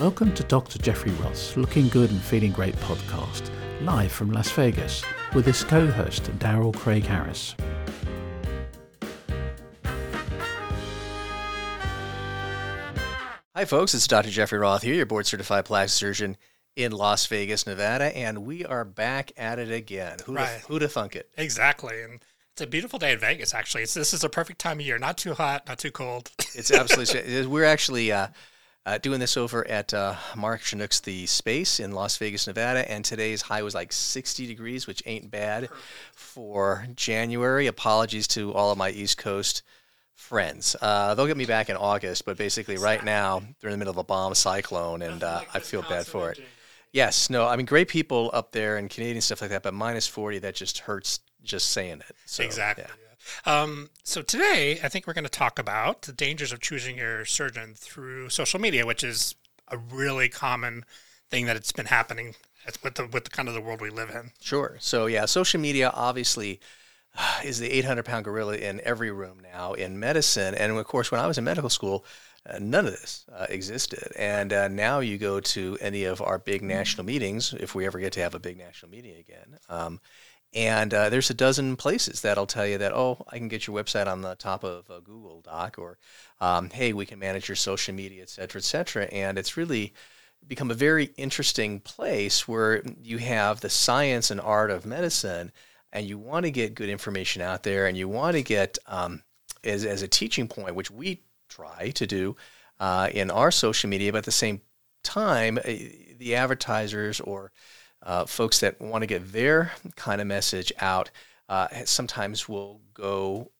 Welcome to Dr. Jeffrey Roth's Looking Good and Feeling Great podcast, live from Las Vegas, with his co host, Darrell Craig Harris. Hi, folks. It's Dr. Jeffrey Roth here, your board certified plastic surgeon in Las Vegas, Nevada, and we are back at it again. Who'd, Right. have, who'd have thunk it? Exactly. And it's a beautiful day in Vegas, actually. It's, this is a perfect time of year. Not too hot, not too cold. It's absolutely. we're actually uh, uh, doing this over at uh, Mark Shunock's The Space in Las Vegas, Nevada, and today's high was like 60 degrees, which ain't bad for January. Apologies to all of my East Coast friends. Uh, they'll get me back in August, but basically right now they're in the middle of a bomb cyclone, and uh, I feel bad for it. Yes, no, I mean great people up there and Canadian stuff like that, but minus 40 that just hurts just saying it. So, exactly. yeah. Um, so today, I think we're going to talk about the dangers of choosing your surgeon through social media, which is a really common thing that it's been happening with the with the kind of the world we live in. Sure. So yeah, social media obviously is the 800 pound gorilla in every room now in medicine. And of course, when I was in medical school, uh, none of this uh, existed. And uh, now you go to any of our big national meetings, if we ever get to have a big national meeting again. Um, and uh, there's a dozen places that'll tell you that, oh, I can get your website on the top of a Google Doc, or um, hey, we can manage your social media, et cetera, et cetera. And it's really become a very interesting place where you have the science and art of medicine, and you want to get good information out there, and you want to get um, as, as a teaching point, which we try to do uh, in our social media, but at the same time, uh, the advertisers or uh, folks that want to get their kind of message out uh, sometimes will go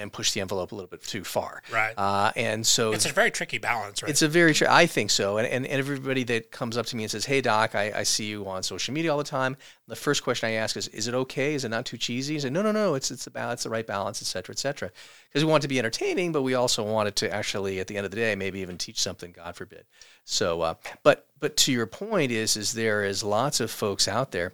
and push the envelope a little bit too far. Right. Uh, and so It's a very tricky balance, right? it's a very true. I think so. And, and, and everybody that comes up to me and says, Hey, doc, I, I see you on social media all the time. The first question I ask is, Is it okay? Is it not too cheesy? I say, No, no, no. It's, it's, about, it's the right balance, et cetera, et cetera. Because we want it to be entertaining, but we also want it to actually, at the end of the day, maybe even teach something, God forbid. So, uh, but, but to your point is, is there is lots of folks out there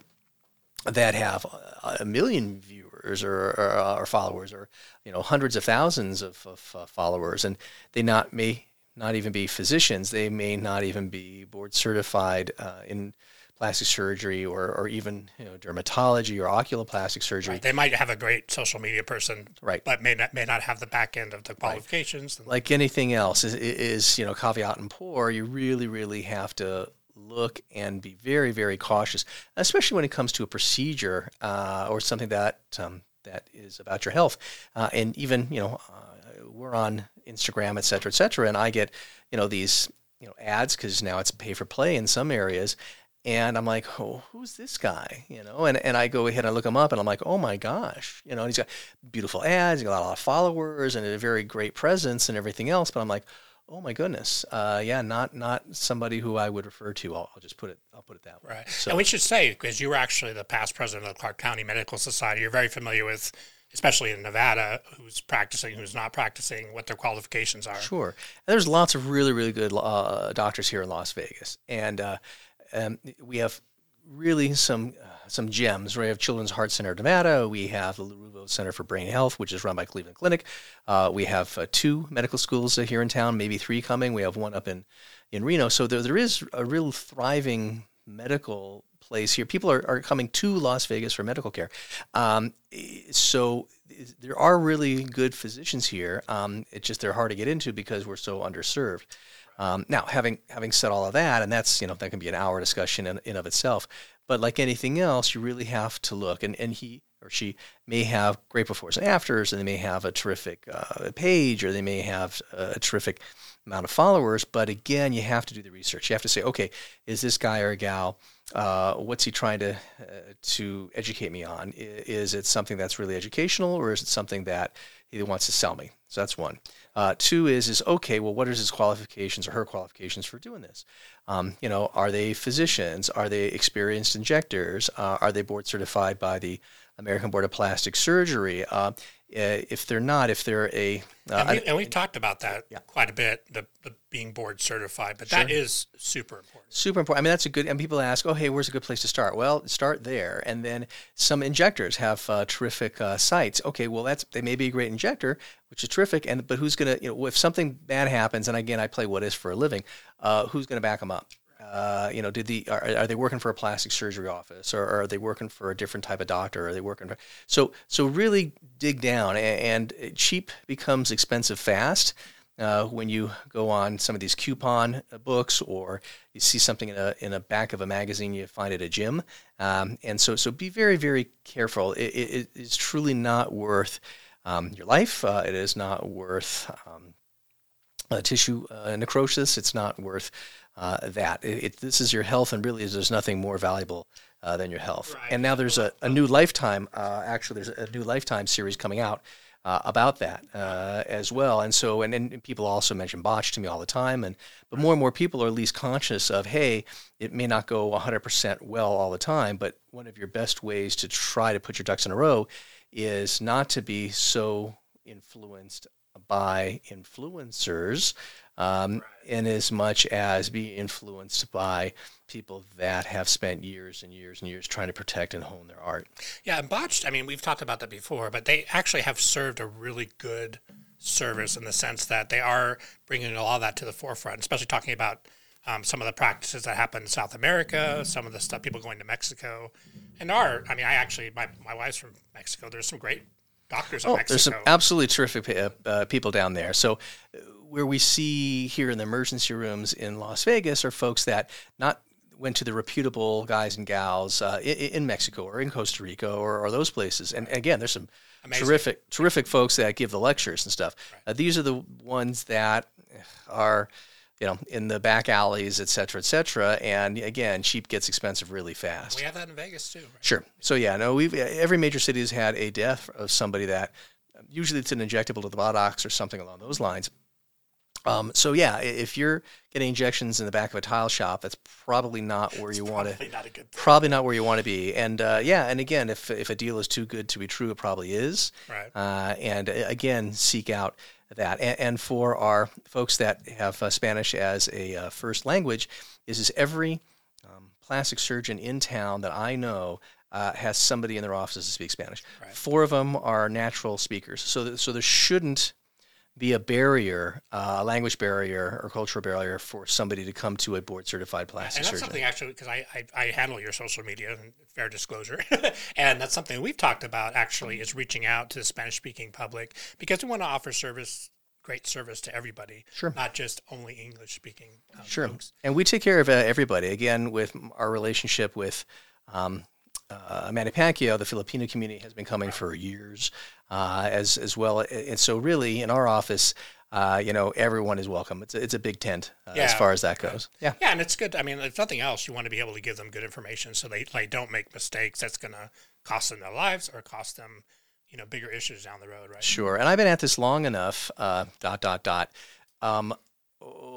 that have a- a million viewers or, or, or followers or you know hundreds of thousands of, of uh, followers. And they not may not even be physicians. They may not even be board certified uh, in plastic surgery or, or even you know dermatology or oculoplastic surgery. They might have a great social media person, Right. but may not may not have the back end of the qualifications. like anything else is, is you know caveat emptor you really really have to look and be very very cautious especially when it comes to a procedure uh, or something that um, that is about your health uh, and even you know uh, we're on instagram et cetera et cetera and i get you know these you know ads because now it's pay for play in some areas and I'm like, oh, who's this guy? You know, and, and I go ahead and look him up and I'm like, oh my gosh, you know, he's got beautiful ads, he's got a lot of followers and a very great presence and everything else. But I'm like, oh my goodness, uh, yeah, not not somebody who I would refer to. I'll, I'll just put it, I'll put it that way. Right. So and we should say, because you were actually the past president of the Clark County Medical Society, you're very familiar with, especially in Nevada, who's practicing, who's not practicing, what their qualifications are. Sure. And there's lots of really, really good uh, doctors here in Las Vegas, and uh, um, we have really some uh, some gems. We have Children's Heart Center of Nevada. We have the Lou Ruvo Center for Brain Health, which is run by Cleveland Clinic. Uh, we have uh, two medical schools uh, here in town, maybe three coming. We have one up in in Reno. So there, there is a real thriving medical place here. People are, are coming to Las Vegas for medical care. Um, so there are really good physicians here. Um, it's just they're hard to get into because we're so underserved. Um, now, having having said all of that, and that's you know that can be an hour discussion in, in of itself. But like anything else, you really have to look, and, and he or she may have great befores and afters, and they may have a terrific uh, page, or they may have a terrific amount of followers. But again, you have to do the research. You have to say, okay, is this guy or gal? Uh, what's he trying to uh, to educate me on? Is it something that's really educational, or is it something that he wants to sell me? So that's one. Uh, two is is okay. Well, what are his qualifications or her qualifications for doing this? Um, you know, are they physicians? Are they experienced injectors? Uh, are they board certified by the American Board of Plastic Surgery? Uh, if they're not, if they're a uh, And, we, we've talked about that quite a bit, the, the being board certified, but that is super important. super important. I mean, that's a good. And people ask, "Oh, hey, where's a good place to start?" Well, start there, and then some injectors have uh, terrific uh, sites. Okay, well, that's they may be a great injector, which is terrific. And but who's gonna, you know, if something bad happens, and again, I play what is for a living, uh, who's gonna back them up? Uh, you know, did the are, are they working for a plastic surgery office, or, are they working for a different type of doctor? Are they working for so so really dig down, and, and cheap becomes expensive fast uh, when you go on some of these coupon books or you see something in a in a back of a magazine you find at a gym, um, and so so be very very careful. It, it, it is truly not worth um, your life. Uh, it is not worth um, uh, tissue necrosis. It's not worth uh, that. It, it, this is your health, and really, there's nothing more valuable uh, than your health. Right. And now there's a, a new Lifetime. Uh, actually, there's a new Lifetime series coming out uh, about that uh, as well. And so, and, and people also mention botch to me all the time. And but more and more people are at least conscious of, hey, it may not go 100% well all the time, but one of your best ways to try to put your ducks in a row is not to be so influenced by influencers um, in as much as be influenced by people that have spent years and years and years trying to protect and hone their art. Yeah, and botched. I mean, we've talked about that before, but they actually have served a really good service in the sense that they are bringing a lot of that to the forefront, especially talking about um, some of the practices that happen in South America, some of the stuff people going to Mexico, and are. I mean, I actually my my wife's from Mexico. There's some great doctors in Oh, Mexico. there's some absolutely terrific uh, uh, people down there. So, where we see here in the emergency rooms in Las Vegas are folks that not went to the reputable guys and gals uh, in, in Mexico or in Costa Rica or, or those places. And again, there's some Amazing. terrific, terrific folks that give the lectures and stuff. Uh, these are the ones that are, you know, in the back alleys, et cetera, et cetera. And again, cheap gets expensive really fast. we have that in Vegas too. Right? Sure. So yeah, no, we've every major city has had a death of somebody that usually it's an injectable to the buttocks or something along those lines. Um, so yeah, if you're getting injections in the back of a tile shop, that's probably not where you want to. Probably not a good thing. Probably not where you want to be. And uh, yeah, and again, if if a deal is too good to be true, it probably is. Right. Uh, and uh, again, seek out that. And, and for our folks that have uh, Spanish as a uh, first language, is is every um, plastic surgeon in town that I know uh, has somebody in their offices to speak Spanish. Four of them are natural speakers, so th- so there shouldn't be a barrier, uh, a language barrier or cultural barrier for somebody to come to a board certified plastic And that's surgeon. something actually because I, I, I handle your social media, and fair disclosure, and that's something we've talked about actually is reaching out to the Spanish speaking public because we want to offer service, great service to everybody, Sure. not just only English speaking. Um, Sure. folks. And we take care of uh, everybody. Again, with our relationship with um, uh, Manny Pacquiao, the Filipino community has been coming for years, uh, as as well. And so, really, in our office, uh, you know, everyone is welcome. It's a, it's a big tent uh, as far as that goes. Yeah. Yeah, and it's good. I mean, if nothing else, you want to be able to give them good information so they like don't make mistakes. That's going to cost them their lives or cost them, you know, bigger issues down the road, right? Sure. And I've been at this long enough. Uh, dot dot dot. Um,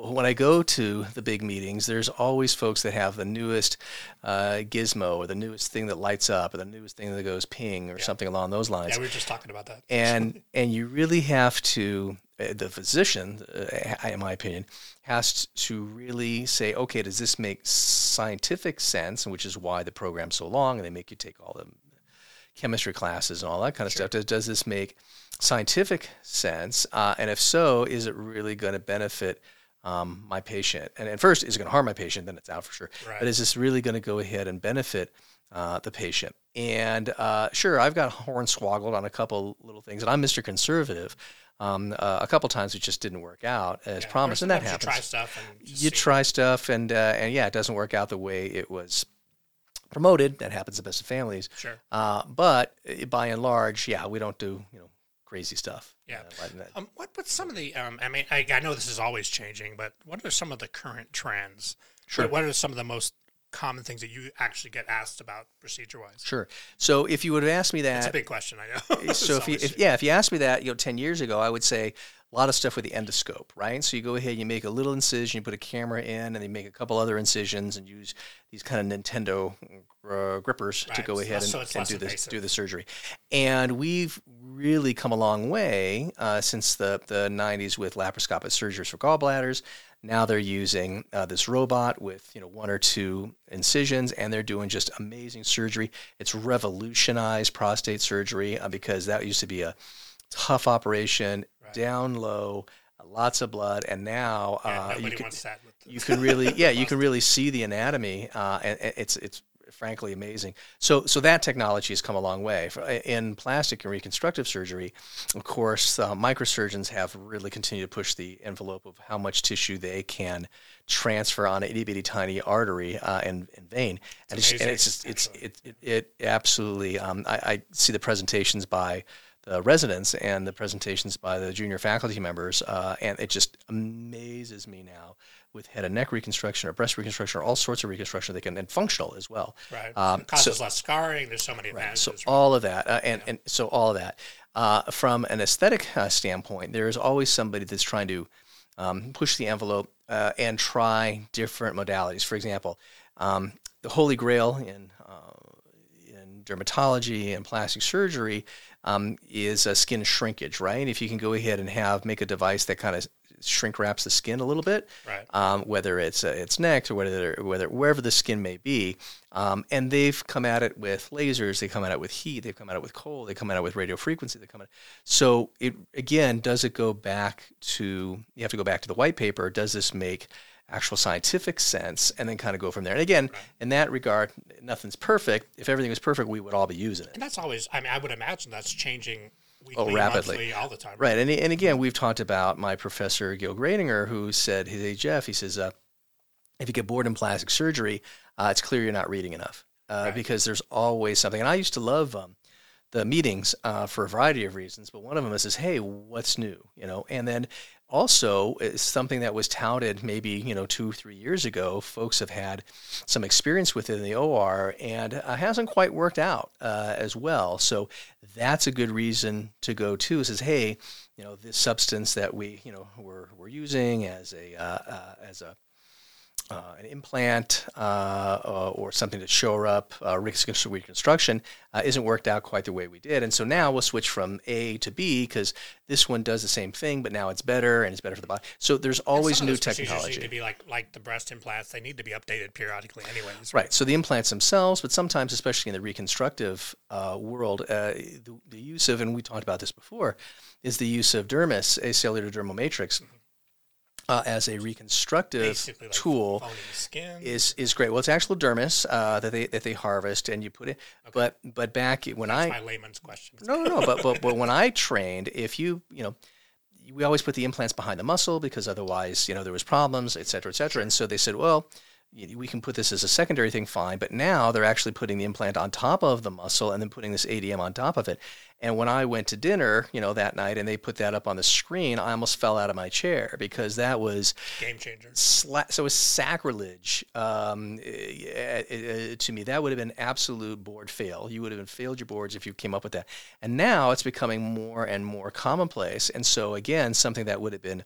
when I go to the big meetings, there's always folks that have the newest uh, gizmo or the newest thing that lights up or the newest thing that goes ping or something along those lines. Yeah, we were just talking about that. and and you really have to uh, the physician uh, in my opinion has to really say okay does this make scientific sense? Which is why the program's so long and they make you take all the chemistry classes and all that kind of stuff. Does, does this make scientific sense? Uh, and if so is it really going to benefit um, my patient and, and first is it going to harm my patient then it's out for sure Right. but is this really going to go ahead and benefit uh, the patient and uh, sure i've got hornswoggled on a couple little things and i'm mr conservative um, uh, a couple times it just didn't work out as Yeah, promised and that happens You try stuff and you see- try stuff and uh, and yeah, it doesn't work out the way it was promoted. That happens to best of families. Sure. Uh, but uh, by and large, yeah, we don't do you know crazy stuff. Yeah. Like. Um, what what's some of the? Um, I mean, I, I know this is always changing, but what are some of the current trends? Sure. What, what are some of the most common things that you actually get asked about procedure wise? Sure. So if you would have asked me that, It's a big question, I know. so if you, if, yeah, if you asked me that, you know, ten years ago, I would say, a lot of stuff with the endoscope, right? So you go ahead, you make a little incision, you put a camera in, and you make a couple other incisions, and use these kind of Nintendo uh, grippers right. to go ahead so and, and do this do the surgery. And we've really come a long way uh, since the the 90s with laparoscopic surgeries for gallbladders. Now they're using uh, this robot with you know one or two incisions, and they're doing just amazing surgery. It's revolutionized prostate surgery uh, because that used to be a tough operation, right. down low, lots of blood, and now yeah, uh, you, can, you can really yeah you can really see the anatomy, uh, and, and it's it's frankly amazing. So, so that technology has come a long way. In plastic and reconstructive surgery, of course, uh, microsurgeons have really continued to push the envelope of how much tissue they can transfer on an itty bitty tiny artery uh, and, and, vein. And it's, and it's just it's it, it, it absolutely. Um, I, I, see the presentations by the residents and the presentations by the junior faculty members, uh, and it just amazes me now with head and neck reconstruction or breast reconstruction or all sorts of reconstruction they can and functional as well. Right. Um, causes so, less scarring. There's so many advantages. Right. So right? all of that, uh, and yeah. and so all of that. Uh, from an aesthetic uh, standpoint, there is always somebody that's trying to um, push the envelope uh, and try different modalities. For example, um, the holy grail in uh, in dermatology and plastic surgery um, is skin shrinkage, right? If you can go ahead and have make a device that kind of shrink wraps the skin a little bit, right. um, whether it's uh, it's neck or whether whether wherever the skin may be. Um, and they've come at it with lasers, they come at it with heat, they've come at it with cold, they come at it with radio frequency, they come at it. So it again, does it go back to you have to go back to the white paper? Does this make actual scientific sense and then kind of go from there. And again, right. in that regard, nothing's perfect. If everything was perfect, we would all be using it. And that's always, I mean, I would imagine that's changing oh, weekly, oh, rapidly, all the time. Right. And, and again, we've talked about my professor, Gil Gradinger, who said, hey, Jeff, he says, uh, if you get bored in plastic surgery, uh, it's clear you're not reading enough uh, right. because there's always something. And I used to love um, the meetings uh, for a variety of reasons, but one of them is, is, hey, what's new? You know, and then also it's something that was touted maybe you know two three years ago folks have had some experience with it in the or and uh, hasn't quite worked out uh, as well so that's a good reason to go to says hey you know this substance that we you know we're, we're using as a uh, uh as a uh, an implant uh, uh, or something to shore up uh, reconstruction uh, isn't worked out quite the way we did. And so now we'll switch from A to B because this one does the same thing, but now it's better and it's better for the body. So there's always new technology. Need to be like like the breast implants; they need to be updated periodically, anyways. Right. So the implants themselves, but sometimes, especially in the reconstructive uh, world, the, the, use of and we talked about this before, is the use of dermis, acellular dermal matrix. Mm-hmm uh, as a reconstructive like tool is is great. Well, it's actual dermis uh, that they that they harvest and you put it. Okay. But but back when That's I my layman's question. No, no, no. but but but when I trained, if you you know. We always put the implants behind the muscle because otherwise, you know, there was problems, et cetera, et cetera. And so they said, well, we can put this as a secondary thing, fine. But now they're actually putting the implant on top of the muscle and then putting this ADM on top of it. And when I went to dinner, you know, that night and they put that up on the screen, I almost fell out of my chair because that was game changer. Sla- so it was sacrilege um, eh, eh, eh, to me. That would have been absolute board fail. You would have been failed your boards if you came up with that. And now it's becoming more and more commonplace. And so again, something that would have been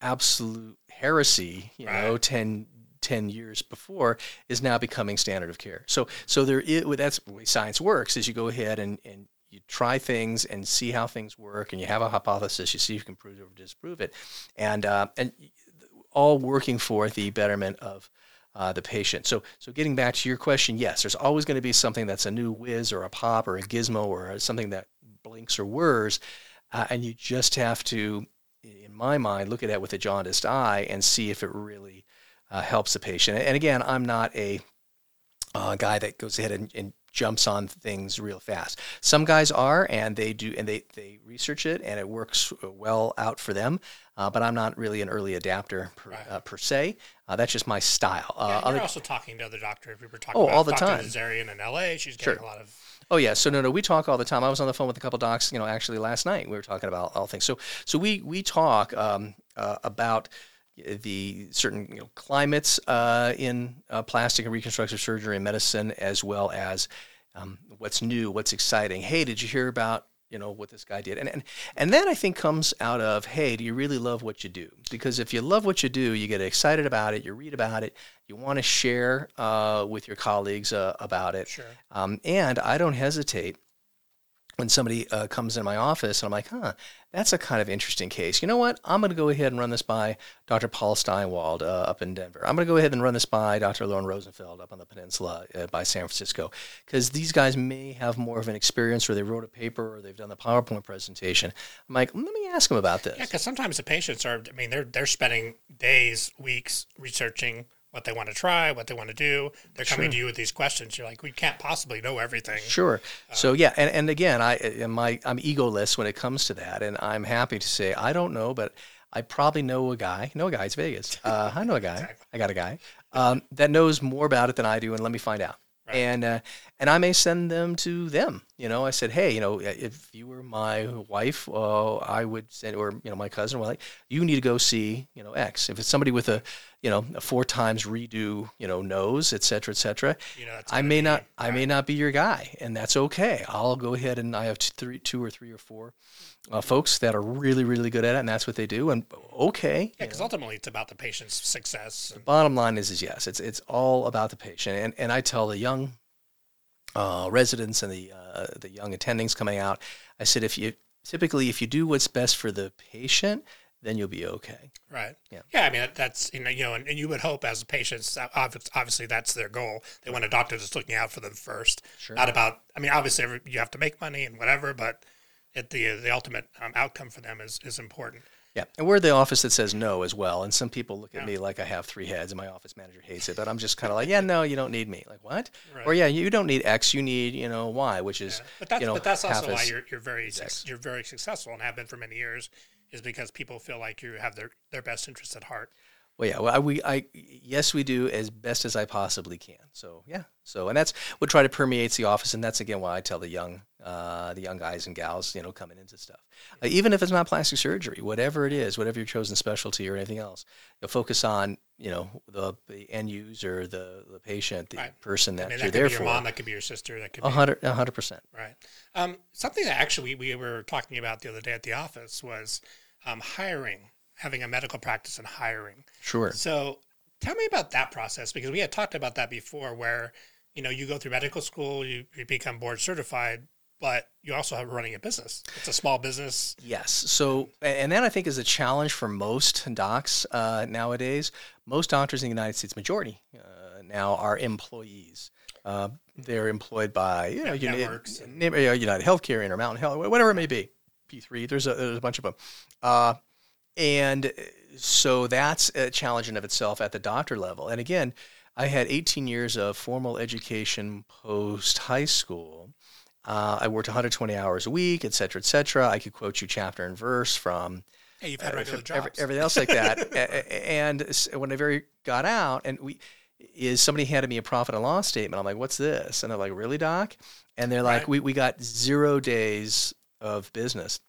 absolute heresy, you right. know, 10 10 years before is now becoming standard of care. So so there is, that's the way science works is you go ahead and, and you try things and see how things work and you have a hypothesis, you see if you can prove it or disprove it. And uh, and all working for the betterment of uh, the patient. So, so getting back to your question, yes, there's always going to be something that's a new whiz or a pop or a gizmo or something that blinks or whirs, uh, and you just have to, in my mind, look at that with a jaundiced eye and see if it really uh, helps the patient. And again, I'm not a uh, guy that goes ahead and, and, jumps on things real fast. Some guys are, and they do, and they they research it, and it works well out for them. Uh, but I'm not really an early adapter per, right. uh, per se. Uh, that's just my style. Uh, yeah, you're other, also talking to other doctors. We were talking oh, about all the Dr. time. Nazarian in LA. She's getting sure. a lot of. Oh yeah, so no, no, we talk all the time. I was on the phone with a couple docs, you know, actually last night. We were talking about all things. So, so we we talk um, uh, about the certain you know, climates uh, in uh, plastic and reconstructive surgery and medicine, as well as um, what's new, what's exciting. Hey, did you hear about you know what this guy did and, and and then i think comes out of hey do you really love what you do because if you love what you do you get excited about it you read about it you want to share uh, with your colleagues uh, about it Sure. um, and i don't hesitate when somebody uh, comes in my office and I'm like, huh, that's a kind of interesting case. You know what? I'm going to go ahead and run this by Dr. Paul Steinwald uh, up in Denver. I'm going to go ahead and run this by Dr. Lorne Rosenfeld up on the peninsula uh, by San Francisco because these guys may have more of an experience or they wrote a paper or they've done the PowerPoint presentation. I'm like, let me ask them about this. Yeah, because sometimes the patients are. I mean, they're they're spending days, weeks researching what they want to try, what they want to do. They're coming to you with these questions. You're like, we can't possibly know everything. Sure. So yeah, and, and again, I am my I'm egoless when it comes to that, and I'm happy to say I don't know, but I probably know a guy. Know a guy. It's Vegas. Uh, I know a guy. I got a guy um, that knows more about it than I do, and let me find out. And uh, and I may send them to them. You know, I said, hey, you know, if you were my wife, uh, I would send, or you know, my cousin, well, like, you need to go see, you know, X. If it's somebody with a, you know, a four times redo, you know, nose, et cetera, et cetera, You know, I may not I may not be your guy, and that's okay. I'll go ahead and I have t- three, two or three or four uh, folks that are really really good at it, and that's what they do. And okay, Yeah, because ultimately it's about the patient's success. And, bottom line is is yes, it's it's all about the patient. And and I tell the young uh, residents and the uh, the young attendings coming out, I said if you typically if you do what's best for the patient, then you'll be okay. right. Yeah. Yeah. I mean, that- that's you know, you know, and, and you would hope as patients, uh, obvi- obviously that's their goal. They want a doctor that's looking out for them first. Sure. Not about. I mean, obviously every, you have to make money and whatever, but it, the the ultimate um, outcome for them is is important. Yeah, and we're the office that says no as well. And some people look at me like I have three heads, and my office manager hates it. But I'm just kind of like, yeah, no, you don't need me. Like what? Or yeah, you don't need X, you need you know Y, which is But that's you know, but that's also why you're, you're very you're very successful and have been for many years, is because people feel like you have their their best interests at heart. Well, yeah, well, I, we, I, yes, we do as best as I possibly can. So, yeah, so, and that's what try to permeates the office, and that's again why I tell the young, uh, the young guys and gals, you know, coming into stuff, uh, even if it's not plastic surgery, whatever it is, whatever your chosen specialty or anything else, you'll focus on, you know, the, the end user, the, the patient, the Right. person that I mean, you're that could there be your for. mom, that could be your sister, that could A be hundred, a hundred percent. right. Um, something that actually we, we were talking about the other day at the office was um, hiring, having a medical practice and hiring. Sure. So tell me about that process because we had talked about that before where, you know, you go through medical school, you, you become board certified, but you also have running a business. It's a small business. Yes. So, and that I think is a challenge for most docs uh, nowadays. Most doctors in the United States, majority uh, now, are employees. Uh, they're employed by you know Yeah, Uni- networks and- uh, United Healthcare, Intermountain Health, whatever it may be. P3. There's a there's a bunch of them, uh, and uh, so that's a challenge in of itself at the doctor level. And again, I had 18 years of formal education post high school. Uh, I worked 120 hours a week, et cetera, et cetera. I could quote you chapter and verse from Hey, you've had regular Uh, every- everything else like that. And when I very got out, and we is somebody handed me a profit and loss statement. I'm like, "What's this?" And I'm like, "Really, doc?" And they're like, Right. "We we got zero days of business."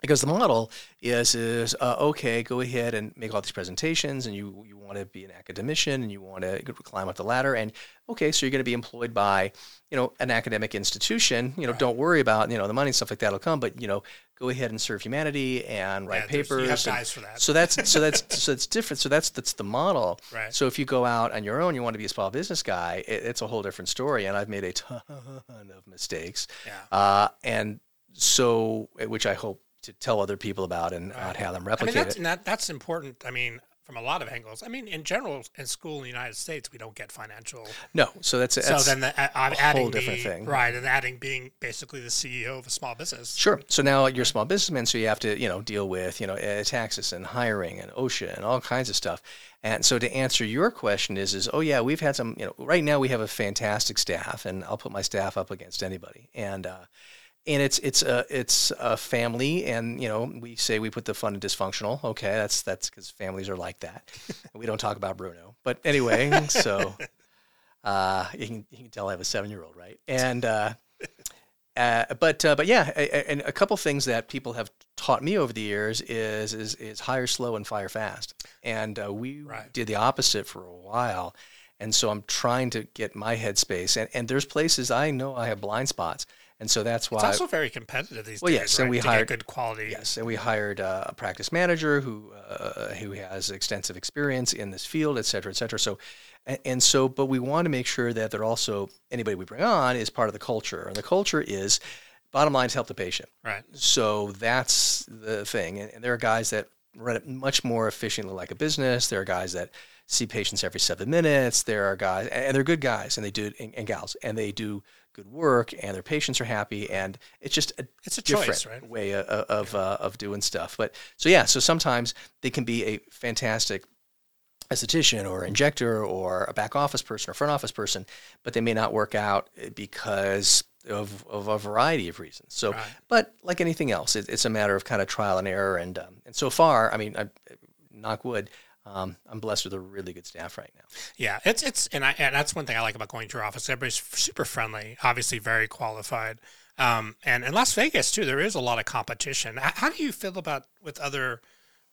Because the model is is uh, okay, go ahead and make all these presentations, and you you want to be an academician, and you want to climb up the ladder, and okay, so you're going to be employed by, you know, an academic institution. You know, don't worry about you know the money and stuff like that'll come, but you know, go ahead and serve humanity and write Yeah, papers. you have and- guys for that. so that's so that's so it's different. So that's that's the model. Right. So if you go out on your own, you want to be a small business guy, it, it's a whole different story. And I've made a ton of mistakes. Yeah. Uh, and so, which I hope to tell other people about and not have them I mean, replicate that's, it. that, that's important. I mean, from a lot of angles. I mean, in general, in school in the United States, we don't get financial. No. So that's, So then the, uh, a adding whole different the- thing. right? And adding being basically the CEO of a small business. Sure. So now you're a small businessman, so you have to, you know, deal with, you know, uh, taxes and hiring and OSHA and all kinds of stuff. And so to answer your question is, is oh yeah, we've had some, you know, right now we have a fantastic staff, and I'll put my staff up against anybody. And uh, and it's it's a it's a family, and you know, we say we put the fun in dysfunctional. Okay, that's that's because families are like that. we don't talk about Bruno, but anyway, so uh, you can you can tell I have a seven year old, right? And uh, uh, but uh, but yeah, a- and a couple things that people have taught me over the years is is, is hire slow and fire fast, and uh, we Right. did the opposite for a while, and so I'm trying to get my headspace, and and there's places I know I have blind spots, and so that's why. It's also very competitive these Well, days. yes, and right, we to hired- good quality. Yes, and we hired uh, a practice manager who uh, who has extensive experience in this field, et cetera, et cetera. So, and, and so, but we want to make sure that they're also anybody we bring on is part of the culture, and the culture is bottom line is help the patient. Right. So that's the thing, and, and there are guys that run it much more efficiently like a business. There are guys that see patients every seven minutes. There are guys, and they're good guys, and they do and, and gals, and they do good work, and their patients are happy, and it's just a It's a different choice, right? way of of, uh, of doing stuff. But so yeah, so sometimes they can be a fantastic esthetician or injector or a back office person or front office person, but they may not work out because of, of a variety of reasons. So, Right. but like anything else, it, it's a matter of kind of trial and error. And um, and so far, I mean, I, knock wood, um, I'm blessed with a really good staff right now. Yeah, it's it's and I and that's one thing I like about going to your office. Everybody's super friendly, obviously very qualified. Um, and in Las Vegas too, there is a lot of competition. How do you feel about with other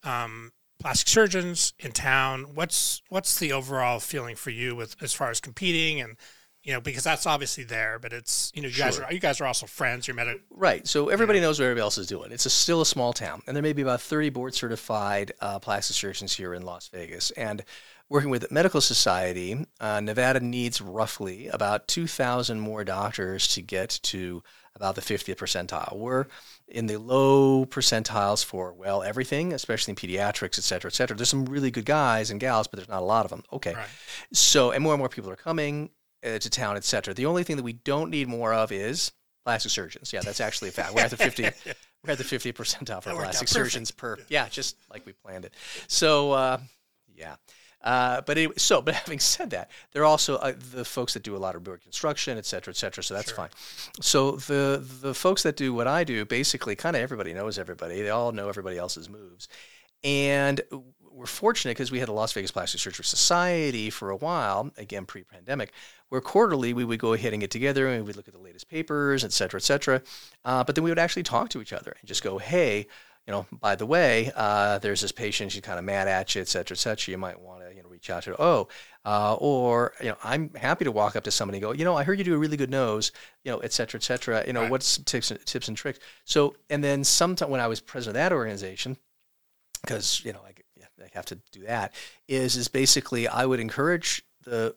um, plastic surgeons in town? What's what's the overall feeling for you with as far as competing and you know because that's obviously there, but it's you know you guys are you guys are also friends. You're met at Right. So everybody knows what everybody else is doing. It's a, still a small town, and there may be about 30 board certified uh, plastic surgeons here in Las Vegas. And working with Medical Society, uh, Nevada needs roughly about 2,000 more doctors to get to about the 50th percentile. We're in the low percentiles for, well, everything, especially in pediatrics, et cetera, et cetera. There's some really good guys and gals, but there's not a lot of them. Okay. Right. So, and more and more people are coming uh, to town, et cetera. The only thing that we don't need more of is plastic surgeons. Yeah, that's actually a fact. We're at the 50, we're at the 50 percentile for That worked out plastic surgeons per, yeah, just like we planned it. So, uh, yeah. Uh, but anyway, so, but having said that, there are also uh, the folks that do a lot of board construction, et cetera, et cetera. So that's Sure. fine. So the the folks that do what I do, basically, kind of everybody knows everybody. They all know everybody else's moves, and we're fortunate because we had the Las Vegas Plastic Surgery Society for a while, again pre-pandemic, where quarterly we would go ahead and get together and we'd look at the latest papers, et cetera, et cetera. Uh, but then we would actually talk to each other and just go, hey, you know, by the way, uh, there's this patient, she's kind of mad at you, et cetera, et cetera. You might want to, you know, reach out to her. Oh, uh, or, you know, I'm happy to walk up to somebody and go, you know, I heard you do a really good nose, you know, et cetera, et cetera. You know, Right. what's tips, tips and tricks? So, and then sometime when I was president of that organization, because you know I, yeah, I have to do that is is basically I would encourage the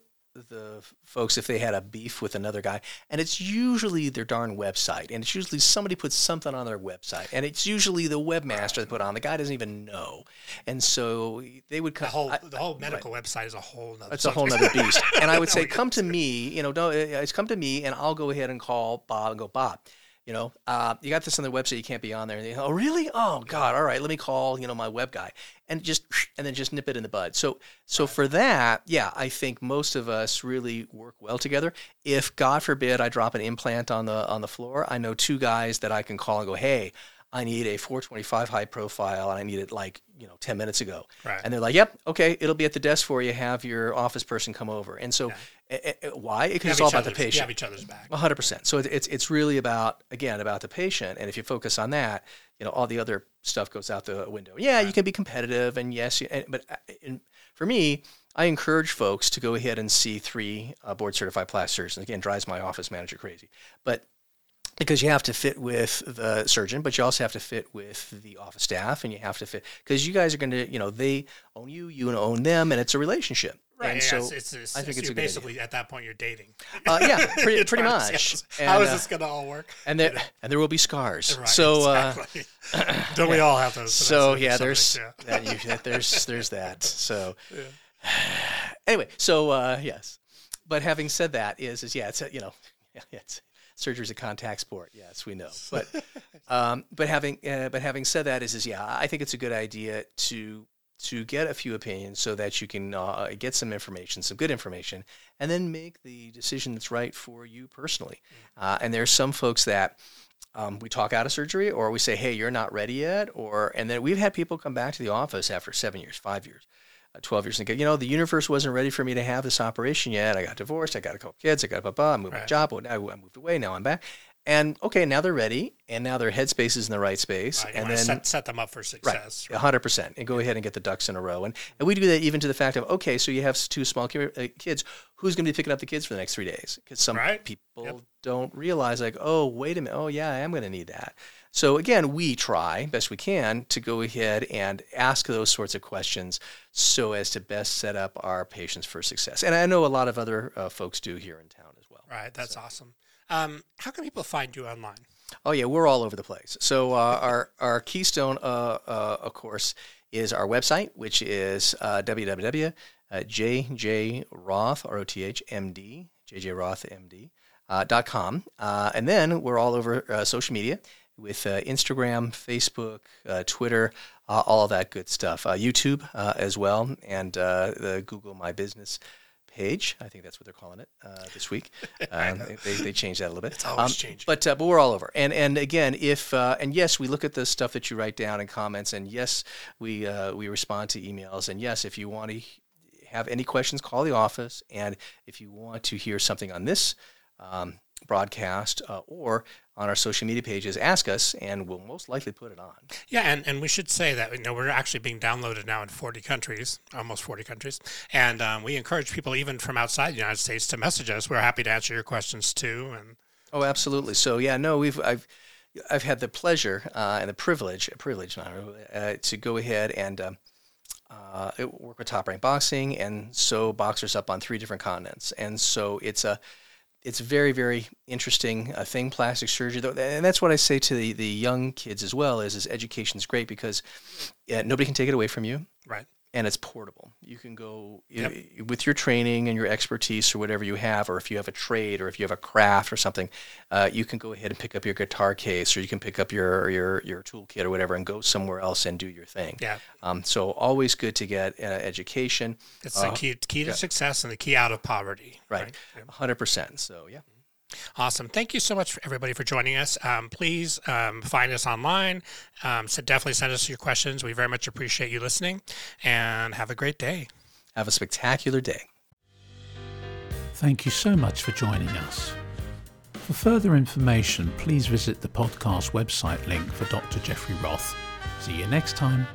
the folks if they had a beef with another guy and it's usually their darn website and it's usually somebody puts something on their website and it's usually the webmaster that put on the guy doesn't even know and so they would the whole I- the whole medical website is a whole nother. it's a whole subject. nother beast. And I would say, come to me, you know, don't, it's come to me and I'll go ahead and call Bob and go, Bob, you know, uh, you got this on the website, you can't be on there. And they, oh, really? Oh, God. All right. Let me call, you know, my web guy and just, and then just nip it in the bud. So, so for that, yeah, I think most of us really work well together. If God forbid I drop an implant on the, on the floor, I know two guys that I can call and go, hey, I need a 425 high profile and I need it like, you know, 10 minutes ago. Right. And they're like, yep, okay, it'll be at the desk for you. Have your office person come over. And so, eh, eh, eh, why? Because it's all about the other's- You patient. have each other's back. A hundred percent. So it's it's really about again about the patient, and if you focus on that, you know all the other stuff goes out the window. Yeah, you can be competitive, and yes, you, and, but in, for me, I encourage folks to go ahead and see three uh, board certified plastic surgeons. Again, drives my office manager crazy, but because you have to fit with the surgeon, but you also have to fit with the office staff, and you have to fit because you guys are going to, you know, they own you, you own them, and it's a relationship. Right. And yeah, so it's, it's, I think it's you're a good idea. basically at that point you're dating. Uh, yeah, pretty, pretty much. And, How is uh, this going to all work? and there and there will be scars. Right, so exactly. Don't we all have those? so yeah, the there's that you, that there's there's that. So anyway, so uh, yes, but having said that, is is yeah, it's you know, yeah, it's surgery's a contact sport. Yes, we know. But um, but having uh, but having said that, is is yeah, I think it's a good idea to to get a few opinions so that you can uh, get some information, some good information, and then make the decision that's right for you personally. Uh, and there's some folks that um, we talk out of surgery, or we say, "Hey, you're not ready yet," or and then we've had people come back to the office after seven years, five years, uh, twelve years, and go, "You know, the universe wasn't ready for me to have this operation yet. I got divorced, I got a couple kids, I got blah blah. I moved my job, I moved away, now I'm back." And okay, now they're ready, and now their headspace is in the right space, Right, and then set, set them up for success. Right, hundred percent, and go ahead and get the ducks in a row. And and we do that even to the fact of okay, so you have two small uh, kids. Who's going to be picking up the kids for the next three days? Because some Right. people Yep. don't realize, like, oh, wait a minute, oh yeah, I am going to need that. So again, we try best we can to go ahead and ask those sorts of questions so as to best set up our patients for success. And I know a lot of other uh, folks do here in town as well. Right, that's awesome. Um, how can people find you online? Oh yeah, we're all over the place. So uh, our our keystone, uh, uh, of course, is our website, which is uh, www.jjroth r o t h m d jjrothmd uh, dot com, uh, and then we're all over uh, social media with uh, Instagram, Facebook, uh, Twitter, uh, all of that good stuff. Uh, YouTube uh, as well, and uh, the Google My Business page. I think that's what they're calling it uh, this week. Um, they, they changed that a little bit. It's always changing. But uh, but we're all over. And and again, if uh, and yes, we look at the stuff that you write down in comments, and yes, we uh, we respond to emails, and yes, if you want to have any questions, call the office, and if you want to hear something on this. Um, broadcast uh, or on our social media pages ask us and we'll most likely put it on Yeah, and, and we should say that you know we're actually being downloaded now in 40 countries, almost 40 countries, and um, we encourage people even from outside the United States to message us. We're happy to answer your questions too. And Oh, absolutely. So yeah, no, we've I've I've had the pleasure uh, and the privilege, privilege not uh, to go ahead and um, uh, work with Top Rank Boxing and sew boxers up on three different continents, and so it's a it's very very interesting uh, thing plastic surgery and that's what i say to the, the young kids as well is is education is great because uh, nobody can take it away from you. Right, and it's portable. You can go you- with your training and your expertise or whatever you have, or if you have a trade or if you have a craft or something, uh, you can go ahead and pick up your guitar case or you can pick up your your your toolkit or whatever and go somewhere else and do your thing. yeah, Um, so always good to get uh, education. it's the key key to success and the key out of poverty. Right, Yeah. hundred percent. So yeah. Awesome. Thank you so much, for everybody, for joining us. Um, please um, find us online. Um, so definitely send us your questions. We very much appreciate you listening, and have a great day. Have a spectacular day. Thank you so much for joining us. For further information, please visit the podcast website link for Dr. Jeffrey Roth. See you next time.